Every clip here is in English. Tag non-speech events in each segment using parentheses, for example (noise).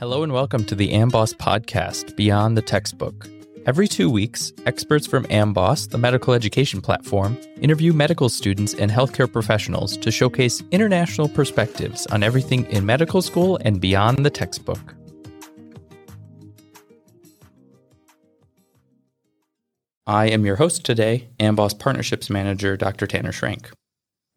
Hello and welcome to the Amboss podcast, Beyond the Textbook. Every two weeks, experts from Amboss, the medical education platform, interview medical students and healthcare professionals to showcase international perspectives on everything in medical school and beyond the textbook. I am your host today, Amboss Partnerships Manager Dr. Tanner Schrank.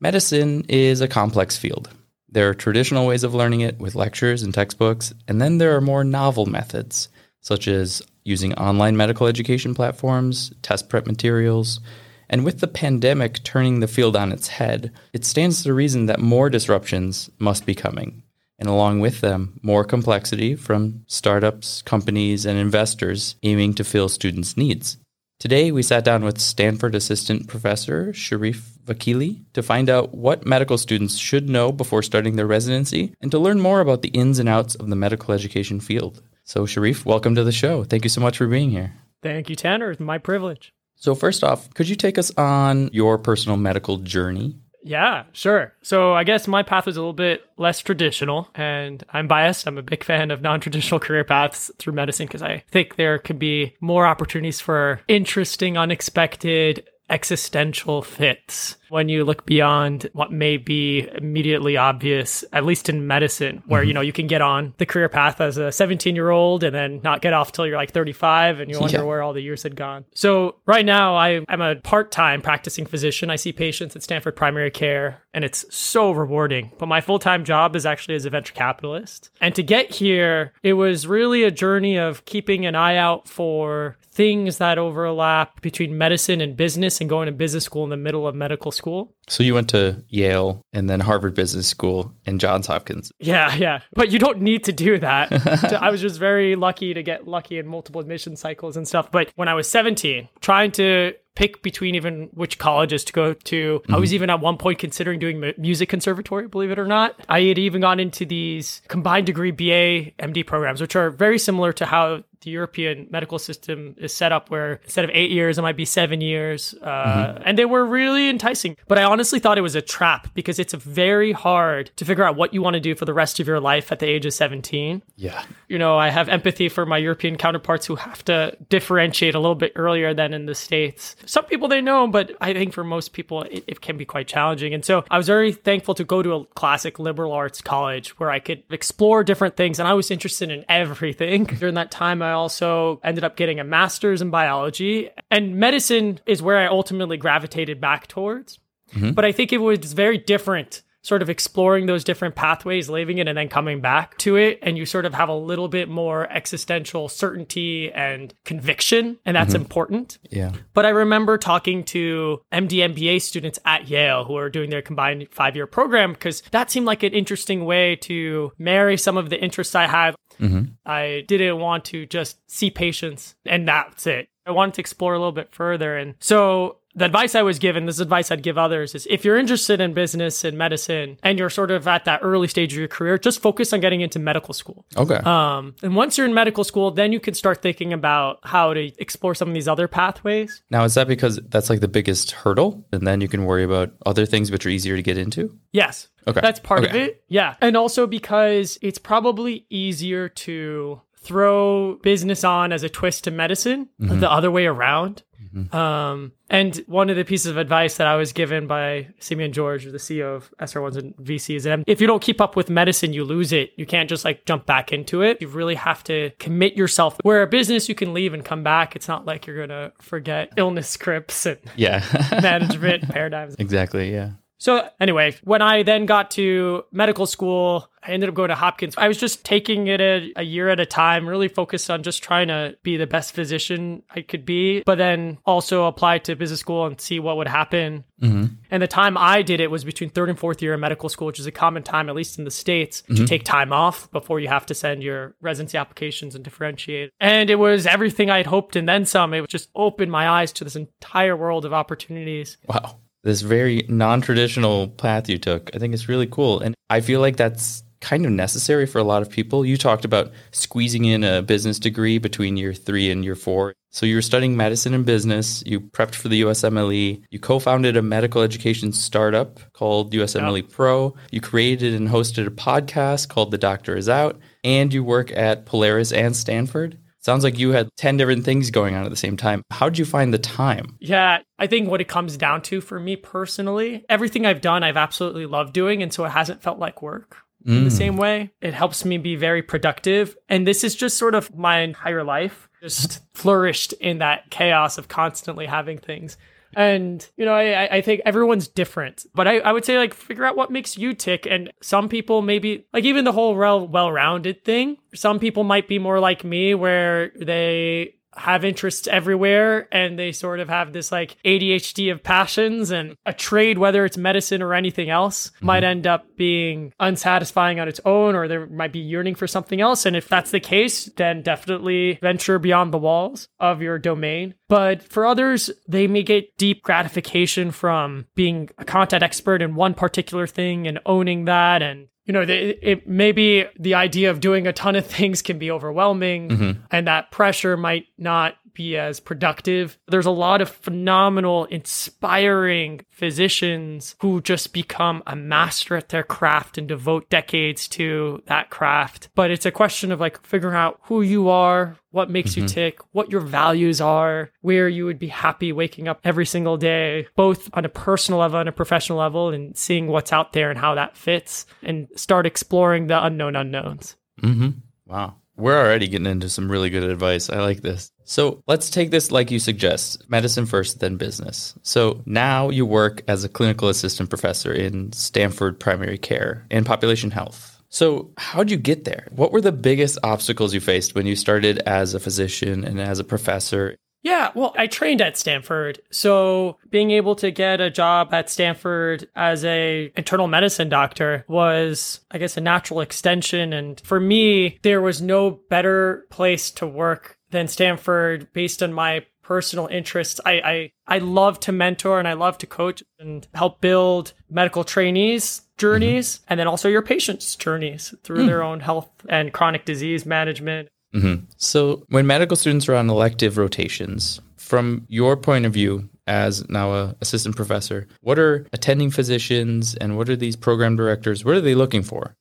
Medicine is a complex field. There are traditional ways of learning it with lectures and textbooks, and then there are more novel methods, such as using online medical education platforms, test prep materials, and with the pandemic turning the field on its head, it stands to reason that more disruptions must be coming. And along with them, more complexity from startups, companies, and investors aiming to fill students' needs. Today, we sat down with Stanford Assistant Professor Sharif Vakili to find out what medical students should know before starting their residency and to learn more about the ins and outs of the medical education field. So, Sharif, welcome to the show. Thank you so much for being here. Thank you, Tanner. It's my privilege. So, first off, could you take us on your personal medical journey? Yeah, sure. So I guess my path was a little bit less traditional, and I'm biased. I'm a big fan of non traditional (laughs) career paths through medicine because I think there could be more opportunities for interesting, unexpected, existential fits when you look beyond what may be immediately obvious, at least in medicine, where, mm-hmm. you know, you can get on the career path as a 17 year old and then not get off till you're like 35 and you wonder yeah. where all the years had gone. So right now I, I'm a part time practicing physician. I see patients at Stanford Primary Care and it's so rewarding. But my full time job is actually as a venture capitalist. And to get here, it was really a journey of keeping an eye out for things that overlap between medicine and business and going to business school in the middle of medical school school. So you went to Yale and then Harvard Business School and Johns Hopkins. Yeah, yeah. But you don't need to do that. (laughs) so I was just very lucky to get lucky in multiple admission cycles and stuff. But when I was 17, trying to pick between even which colleges to go to. Mm-hmm. I was mm-hmm. even at one point considering doing music conservatory, believe it or not. I had even gone into these combined degree BA MD programs, which are very similar to how the European medical system is set up where instead of eight years, it might be seven years. Uh, mm-hmm. And they were really enticing. But I honestly thought it was a trap because it's very hard to figure out what you want to do for the rest of your life at the age of 17. Yeah. You know, I have empathy for my European counterparts who have to differentiate a little bit earlier than in the States. Some people they know, but I think for most people, it, it can be quite challenging. And so I was very thankful to go to a classic liberal arts college where I could explore different things. And I was interested in everything. (laughs) During that time, I also ended up getting a master's in biology. And medicine is where I ultimately gravitated back towards. Mm-hmm. But I think it was very different sort of exploring those different pathways, leaving it and then coming back to it. And you sort of have a little bit more existential certainty and conviction. And that's mm-hmm. important. Yeah. But I remember talking to MD MBA students at Yale who are doing their combined five year program because that seemed like an interesting way to marry some of the interests I have. Mm-hmm. I didn't want to just see patients and that's it. I wanted to explore a little bit further. And so the advice I was given, this advice I'd give others is if you're interested in business and medicine and you're sort of at that early stage of your career, just focus on getting into medical school. Okay. Um, and once you're in medical school, then you can start thinking about how to explore some of these other pathways. Now, is that because that's like the biggest hurdle? And then you can worry about other things which are easier to get into? Yes. Okay. That's part okay. of it. Yeah. And also because it's probably easier to throw business on as a twist to medicine mm-hmm. the other way around. Mm-hmm. Um, and one of the pieces of advice that I was given by Simeon George, the CEO of SR1s and VCs, is that if you don't keep up with medicine, you lose it. You can't just like jump back into it. You really have to commit yourself. Where a business, you can leave and come back. It's not like you're going to forget illness scripts and yeah. (laughs) management paradigms. Exactly. Yeah. So, anyway, when I then got to medical school, I ended up going to Hopkins. I was just taking it a, a, year at a time, really focused on just trying to be the best physician I could be, but then also apply to business school and see what would happen. Mm-hmm. And the time I did it was between third and fourth year of medical school, which is a common time, at least in the States, mm-hmm. to take time off before you have to send your residency applications and differentiate. And it was everything I had hoped and then some. It just opened my eyes to this entire world of opportunities. Wow this very non-traditional path you took. I think it's really cool. And I feel like that's kind of necessary for a lot of people. You talked about squeezing in a business degree between year 3 and year 4. So you were studying medicine and business, you prepped for the USMLE, you co-founded a medical education startup called USMLE Pro, you created and hosted a podcast called The Doctor Is Out, and you work at Polaris and Stanford. Sounds like you had 10 different things going on at the same time. How'd you find the time? Yeah, I think what it comes down to for me personally, everything I've done, I've absolutely loved doing. And so it hasn't felt like work mm. in the mm. same way. It helps me be very productive. And this is just sort of my entire life, just flourished in that chaos of constantly having things. And, you know, I, I think everyone's different, but I, I would say like figure out what makes you tick. And some people maybe like even the whole well well rounded thing. Some people might be more like me where they have interests everywhere and they sort of have this like ADHD of passions and a trade whether it's medicine or anything else mm-hmm. might end up being unsatisfying on its own or there might be yearning for something else and if that's the case then definitely venture beyond the walls of your domain but for others they may get deep gratification from being a content expert in one particular thing and owning that and you know, it, it maybe the idea of doing a ton of (laughs) things can be overwhelming mm-hmm. and that pressure might not be as productive. There's a lot of phenomenal, inspiring physicians who just become a master at their craft and devote decades to that craft. But it's a question of like figuring out who you are, what makes mm-hmm. you tick, what your values are, where you would be happy waking up every single day, both on a personal level and a professional level, and seeing what's out there and how that fits, and start exploring the unknown unknowns. Mm-hmm. Wow. We're already getting into some really good advice. I like this. So let's take this like you suggest medicine first, then business. So now you work as a clinical assistant professor in Stanford primary care and population health. So, how'd you get there? What were the biggest obstacles you faced when you started as a physician and as a professor? Yeah, well, I trained at Stanford. So being able to get a job at Stanford as a internal medicine doctor was, I guess, a natural extension. And for me, there was no better place to work than Stanford based on my personal interests. I, I, I love to mentor and I love to coach and help build medical trainees journeys mm-hmm. and then also your patients journeys through mm. their own health and chronic disease management Mm-hmm. So, when medical students are on elective rotations, from your point of view as now a assistant professor, what are attending physicians and what are these program directors? What are they looking for?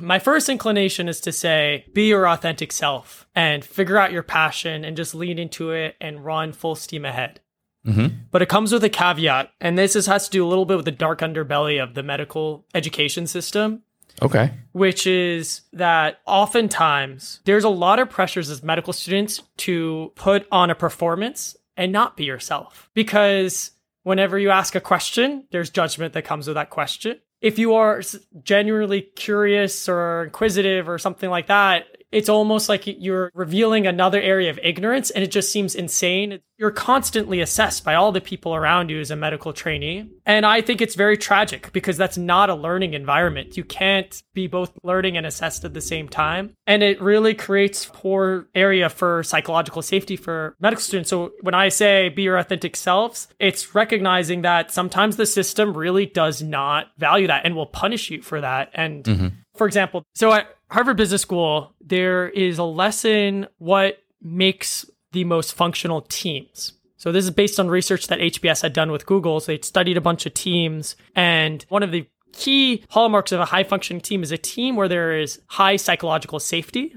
My first inclination is to say, be your authentic self and figure out your passion and just lean into it and run full steam ahead. Mm-hmm. But it comes with a caveat, and this is, has to do a little bit with the dark underbelly of the medical education system. Okay. Which is that oftentimes there's a lot of pressures as medical students to put on a performance and not be yourself. Because whenever you ask a question, there's judgment that comes with that question. If you are genuinely curious or inquisitive or something like that, it's almost like you're revealing another area of ignorance and it just seems insane. You're constantly assessed by all the people around you as a medical trainee. And I think it's very tragic because that's not a learning environment. You can't be both learning and assessed at the same time. And it really creates poor area for psychological safety for medical students. So when I say be your authentic selves, it's recognizing that sometimes the system really does not value that and will punish you for that. And mm-hmm. for example, so I, Harvard Business School, there is a lesson what makes the most functional teams. So this is based on research that HBS had done with Google. So they studied a bunch of teams and one of the key hallmarks of a high functioning team is a team where there is high psychological safety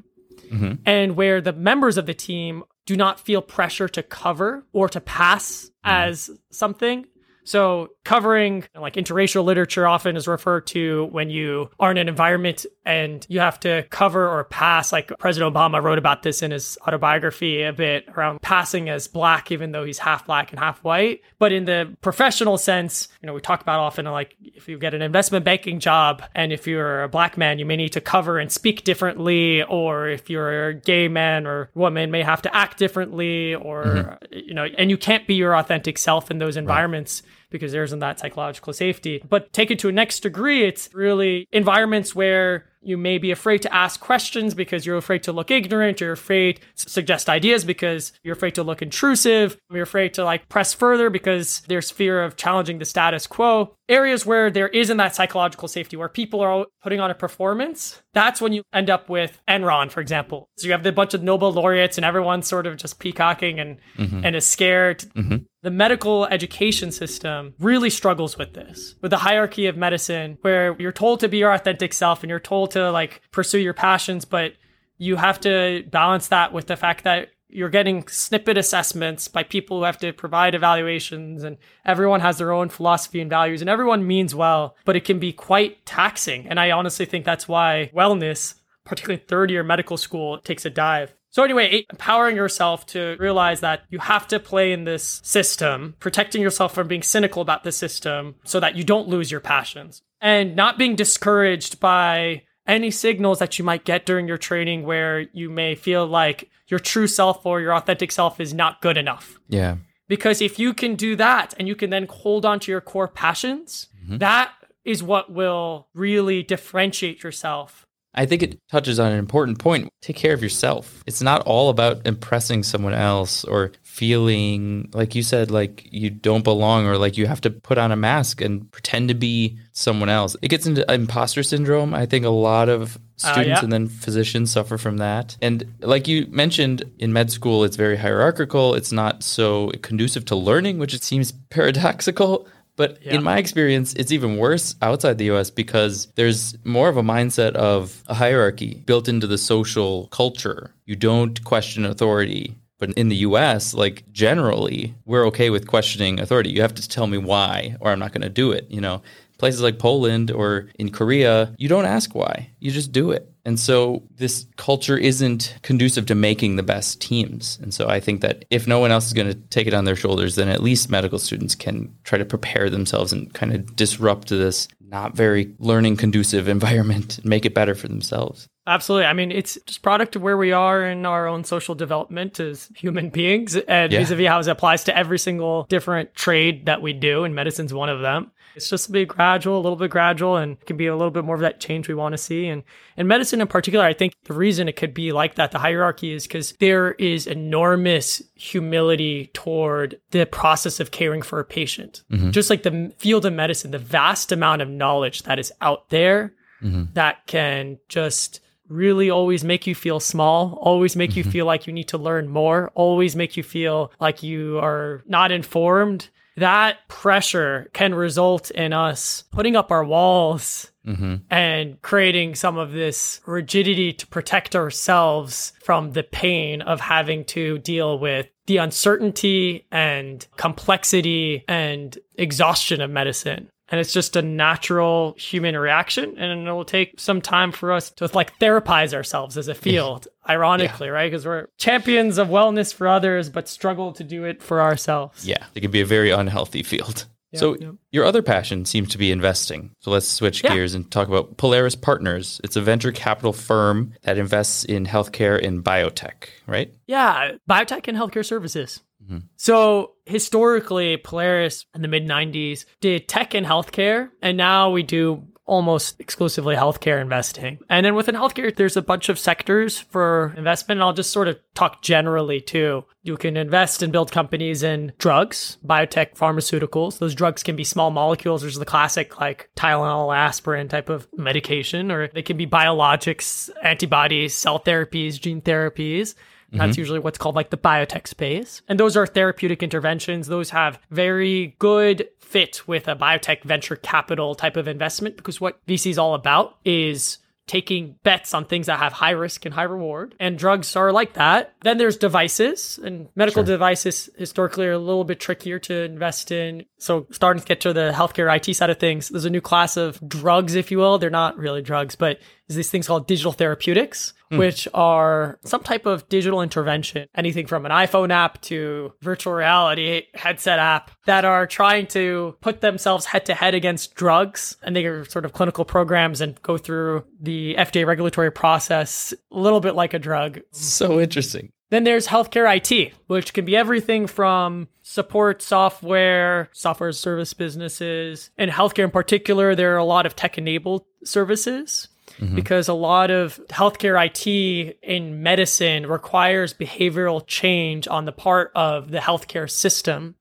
mm-hmm. and where the members of the team do not feel pressure to cover or to pass mm-hmm. as something so, covering like interracial literature often is referred to when you are in an environment and you have to cover or pass. Like President Obama wrote about this in his autobiography a bit around passing as black, even though he's half black and half white. But in the professional sense, you know, we talk about often like if you get an investment banking job and if you're a black man, you may need to cover and speak differently, or if you're a gay man or woman, may have to act differently, or, mm-hmm. you know, and you can't be your authentic self in those environments. Right because there isn't that psychological safety. But take it to a next degree, it's really environments where you may be afraid to ask questions because you're afraid to look ignorant. You're afraid to suggest ideas because you're afraid to look intrusive. You're afraid to like press further because there's fear of challenging the status quo. Areas where there isn't that psychological safety, where people are putting on a performance, that's when you end up with Enron, for example. So you have the bunch of Nobel laureates and everyone's sort of just peacocking and mm-hmm. and is scared. Mm-hmm. The medical education system really struggles with this, with the hierarchy of medicine, where you're told to be your authentic self and you're told to like pursue your passions, but you have to balance that with the fact that you're getting snippet assessments by people who have to provide evaluations and everyone has their own philosophy and values and everyone means well but it can be quite taxing. And i honestly think that's why wellness particularly third year medical school takes a dive so anyway empowering yourself to realize that you have to play in this system protecting yourself from being cynical about the system so that you don't lose your passions and not being discouraged by any signals that you might get during your training where you may feel like your true self or your authentic self is not good enough. Yeah. Because if you can do that and you can then hold on to your core passions, mm-hmm. that is what will really differentiate yourself I think it touches on an important point. Take care of yourself. It's not all about impressing someone else or feeling like you said like you don't belong or like you have to put on a mask and pretend to be someone else. It gets into imposter syndrome. I think a lot of uh, students uh, yeah. and then physicians suffer from that. And like you mentioned in med school it's very hierarchical. It's not so conducive to learning, which it seems (laughs) paradoxical. But yeah. in my experience, it's even worse outside the US because there's more of a mindset of a hierarchy built into the social culture. You don't question authority. But in the US, like generally, we're okay with questioning authority. You have to tell me why, or I'm not going to do it. You know, places like Poland or in Korea, you don't ask why, you just do it. And so this culture isn't conducive to making the best teams. And so I think that if no one else is going to take it on their shoulders, then at least medical students can try to prepare themselves and kind of disrupt this not very learning conducive (laughs) environment and make it better for themselves. Absolutely. I mean, it's just product of where we are in our own social development as human beings and yeah. vis-a-vis how it applies to every single different trade that we do, and medicine's one of them. It's just a bit gradual, a little bit gradual, and can be a little bit more of that change we want to see. And in medicine in particular, I think the reason it could be like that, the hierarchy, is because there is enormous humility toward the process of caring for a patient. Mm-hmm. Just like the field of medicine, the vast amount of knowledge that is out there mm-hmm. that can just really always make you feel small, always make mm-hmm. you feel like you need to learn more, always make you feel like you are not informed that pressure can result in us putting up our walls mm-hmm. and creating some of this rigidity to protect ourselves from the pain of having to deal with the uncertainty and complexity and exhaustion of medicine and it's just a natural human reaction and it will take some time for us to like therapize ourselves as a (laughs) field ironically yeah. right because we're champions of wellness for others but struggle to do it for ourselves yeah it can be a very unhealthy field yep, so yep. your other passion seems to be investing so let's switch yeah. gears and talk about polaris partners it's a venture capital firm that invests in healthcare and biotech right yeah biotech and healthcare services Mm-hmm. So historically, Polaris in the mid 90s did tech and healthcare, and now we do almost exclusively healthcare investing. And then within healthcare, there's a bunch of sectors for investment. And I'll just sort of talk generally too. You can invest and build companies in drugs, biotech, pharmaceuticals. Those drugs can be small molecules. which is the classic like Tylenol, aspirin type of medication, or they can be biologics, antibodies, cell therapies, gene therapies. That's mm-hmm. usually what's called like the biotech space. And those are therapeutic interventions. Those have very good fit with a biotech venture capital type of investment because what VC is all about is taking bets on things that have high risk and high reward. And drugs are like that. Then there's devices, and medical sure. devices historically are a little bit trickier to invest in. So, starting to get to the healthcare IT side of things, there's a new class of drugs, if you will. They're not really drugs, but is these things called digital therapeutics, mm. which are some type of digital intervention, anything from an iPhone app to virtual reality headset app that are trying to put themselves head to head against drugs. And they are sort of clinical programs and go through the FDA regulatory process a little bit like a drug. So interesting. Then there's healthcare IT, which can be everything from support software, software service businesses. and healthcare in particular, there are a lot of tech enabled services mm-hmm. because a lot of healthcare IT in medicine requires behavioral change on the part of the healthcare system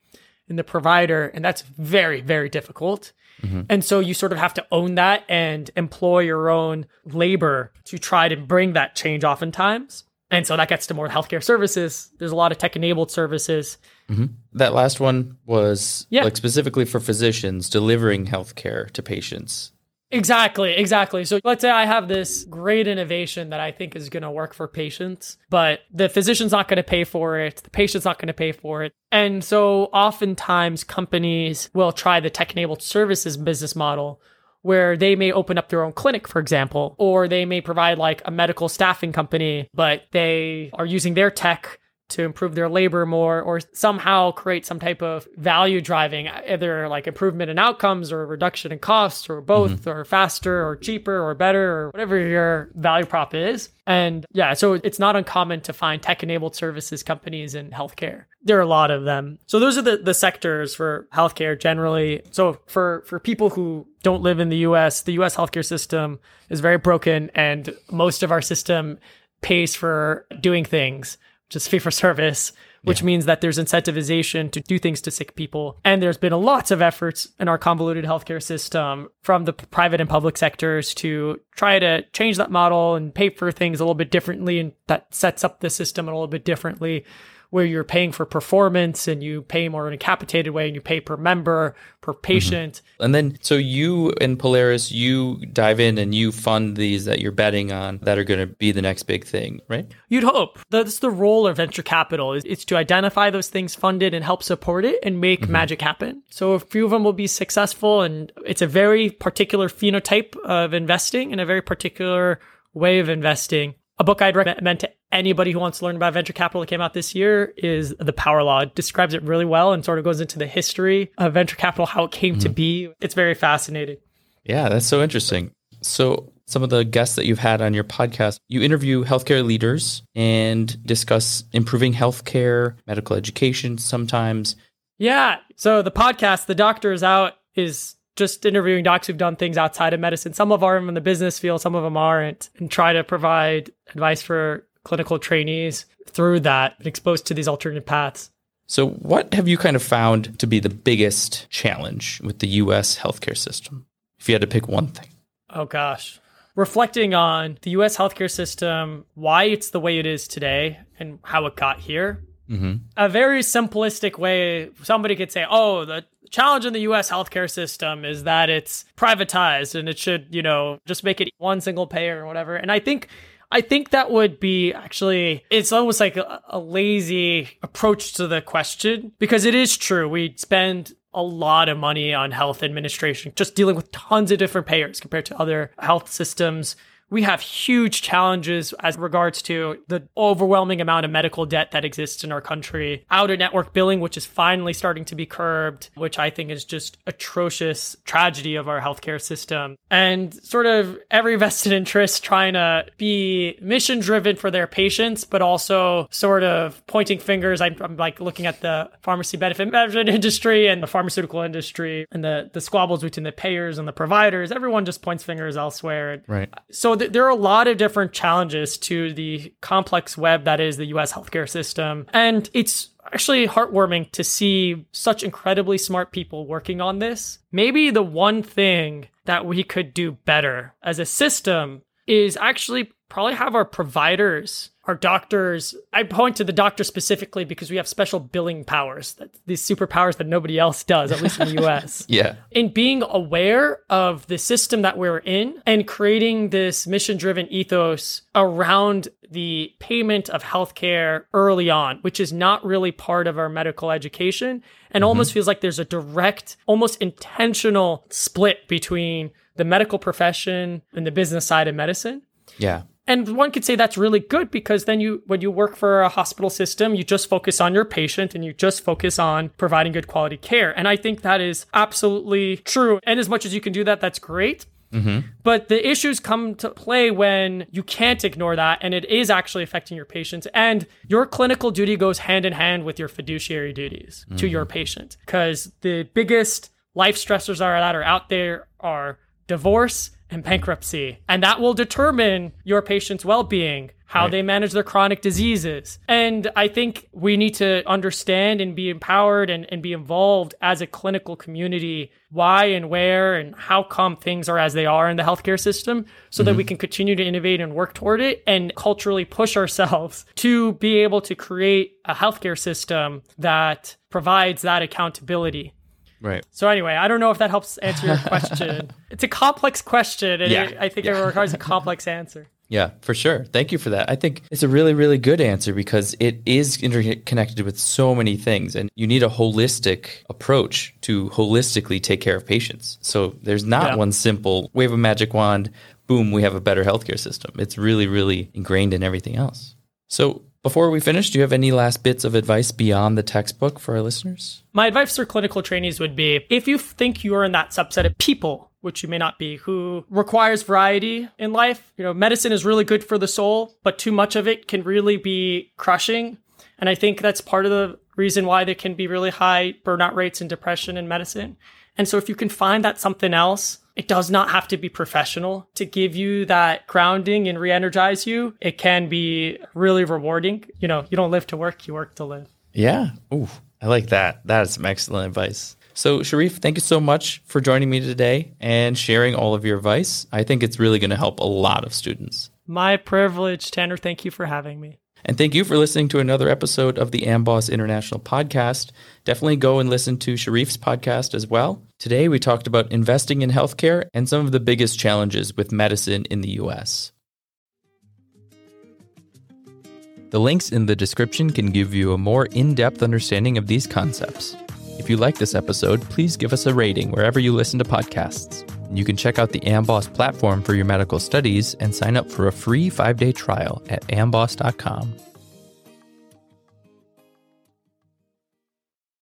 and the provider. And that's very, very difficult. Mm-hmm. And so you sort of have to own that and employ your own labor to try to bring that change oftentimes. And so that gets to more healthcare services. There's a lot of tech enabled services. Mm-hmm. That last one was yeah. like specifically for physicians delivering healthcare to patients. Exactly, exactly. So let's say I have this great innovation that I think is going to work for patients, but the physician's not going to pay for it, the patient's not going to pay for it. And so oftentimes companies will try the tech enabled services business model where they may open up their own clinic, for example, or they may provide like a medical staffing company, but they are using their tech to improve their labor more or somehow create some type of value driving either like improvement in outcomes or reduction in costs or both mm-hmm. or faster or cheaper or better or whatever your value prop is. And yeah so it's not uncommon to find tech enabled services companies in healthcare. There are a lot of them. So those are the, the sectors for healthcare generally. So for for people who don't live in the us the us healthcare system is very broken and most of our system pays for doing things just (laughs) fee for service, which yeah. means that there's incentivization to do things to sick people. And there's been a lots of efforts in our convoluted healthcare system from the private and public sectors to try to change that model and pay for things a little bit differently. And that sets up the system a little bit differently where you're paying for performance and you pay more in a capitated way and you pay per member, per mm-hmm. patient. Mm-hmm. And then, so you and Polaris, you dive in and you fund these that you're betting on that are going to be the next big thing, right? You'd hope. That's the role of venture capital. Is it's to identify those things funded and help support it and make mm-hmm. magic happen. So a few of them will be successful and it's a very particular phenotype of investing and a very particular way of investing. A book I'd recommend to anybody who wants to learn about venture capital that came out this year is The Power Law. It describes it really well and sort of goes into the history of venture capital, how it came mm-hmm. to be. It's very fascinating. Yeah, that's so interesting. So, some of the guests that you've had on your podcast, you interview healthcare leaders and discuss improving healthcare, medical education sometimes. Yeah. So, the podcast, The Doctor is Out, is just interviewing docs who've done things outside of medicine. Some of them are in the business field, some of them aren't, and try to provide advice for clinical trainees through that, and exposed to these alternative paths. So, what have you kind of found to be the biggest challenge with the US healthcare system? If you had to pick one thing. Oh, gosh. Reflecting on the US healthcare system, why it's the way it is today, and how it got here. Mm-hmm. A very simplistic way, somebody could say, oh, the challenge in the US healthcare system is that it's privatized and it should, you know, just make it one single payer or whatever. And I think I think that would be actually, it's almost like a, a, lazy approach to the question because it is true. We spend a lot of money on health administration, just dealing with tons of different payers compared to other health systems we have huge challenges as regards to the overwhelming amount of medical debt that exists in our country. Out of network billing, which is finally starting to be curbed, which I think is just atrocious tragedy of our healthcare system. And sort of every (laughs) vested interest trying to be mission driven for their patients, but also sort of pointing fingers. I'm, I'm like looking at the pharmacy benefit management (laughs) industry and the pharmaceutical industry and the, the squabbles between the payers and the providers. Everyone just points fingers elsewhere. Right. So th- there are a lot of different challenges to the complex web that is the US healthcare system. And it's actually heartwarming to see such incredibly smart people working on this. Maybe the one thing that we could do better as a system is actually probably have our providers our doctors i point to the doctor specifically because we have special billing powers that these superpowers that nobody else does at least in the (laughs) us yeah. In being aware of the system that we're in and creating this mission driven ethos around the payment of healthcare early on which is not really part of our medical education and mm-hmm. almost feels like there's a direct almost intentional split between the medical profession and the business side of medicine. Yeah and one could say that's really good because then you, when you work for a hospital system, you just focus on your patient and you just focus on providing good quality care. And I think that is absolutely true. And as much as you can do that, that's great. Mm-hmm. But the issues come to play when you can't ignore that and it is actually affecting your patients. And your clinical duty goes hand in hand with your fiduciary duties mm-hmm. to your patient because the biggest life stressors are that are out there are divorce and bankruptcy. And that will determine your patient's well being, how right. they manage their chronic diseases. And I think we need to understand and be empowered and, and be involved as a clinical community why and where and how come things are as they are in the healthcare system so mm-hmm. that we can continue to innovate and work toward it and culturally push ourselves (laughs) to be able to create a healthcare system that provides that accountability Right. So anyway, I don't know if that helps answer your question. (laughs) it's a complex question, and Yeah. it, I think Yeah. it requires a complex answer. Yeah, for sure. Thank you for that. I think it's a really, really good answer because it is interconnected with so many things, and you need a holistic approach to holistically take care of patients. So there's not Yeah. one simple wave a magic wand, boom, we have a better healthcare system. It's really, really ingrained in everything else. So before we finish, do you have any last bits of advice beyond the textbook for our listeners? My advice for clinical trainees would be if you think you're in that subset of people, which you may not be, who requires variety in life, you know, medicine is really good for the soul, but too much of it can really be crushing. And I think that's part of the reason why there can be really high burnout rates and depression in medicine. And so if you can find that something else, it does not have to be professional to give you that grounding and re-energize you. It can be really rewarding. You know, you don't live to work, you work to live. Yeah. Ooh, I like that. That is some excellent advice. So, Sharif, thank you so much for joining me today and sharing all of your advice. I think it's really going to help a lot of students. My privilege, Tanner. Thank you for having me. And thank you for listening to another episode of the Amboss International podcast. Definitely go and listen to Sharif's podcast as well. Today, we talked about investing in healthcare and some of the biggest challenges with medicine in the US. The links in the description can give you a more in depth understanding of these concepts. If you like this episode, please give us a rating wherever you listen to podcasts. You can check out the Amboss platform for your medical studies and sign up for a free five day trial at amboss.com.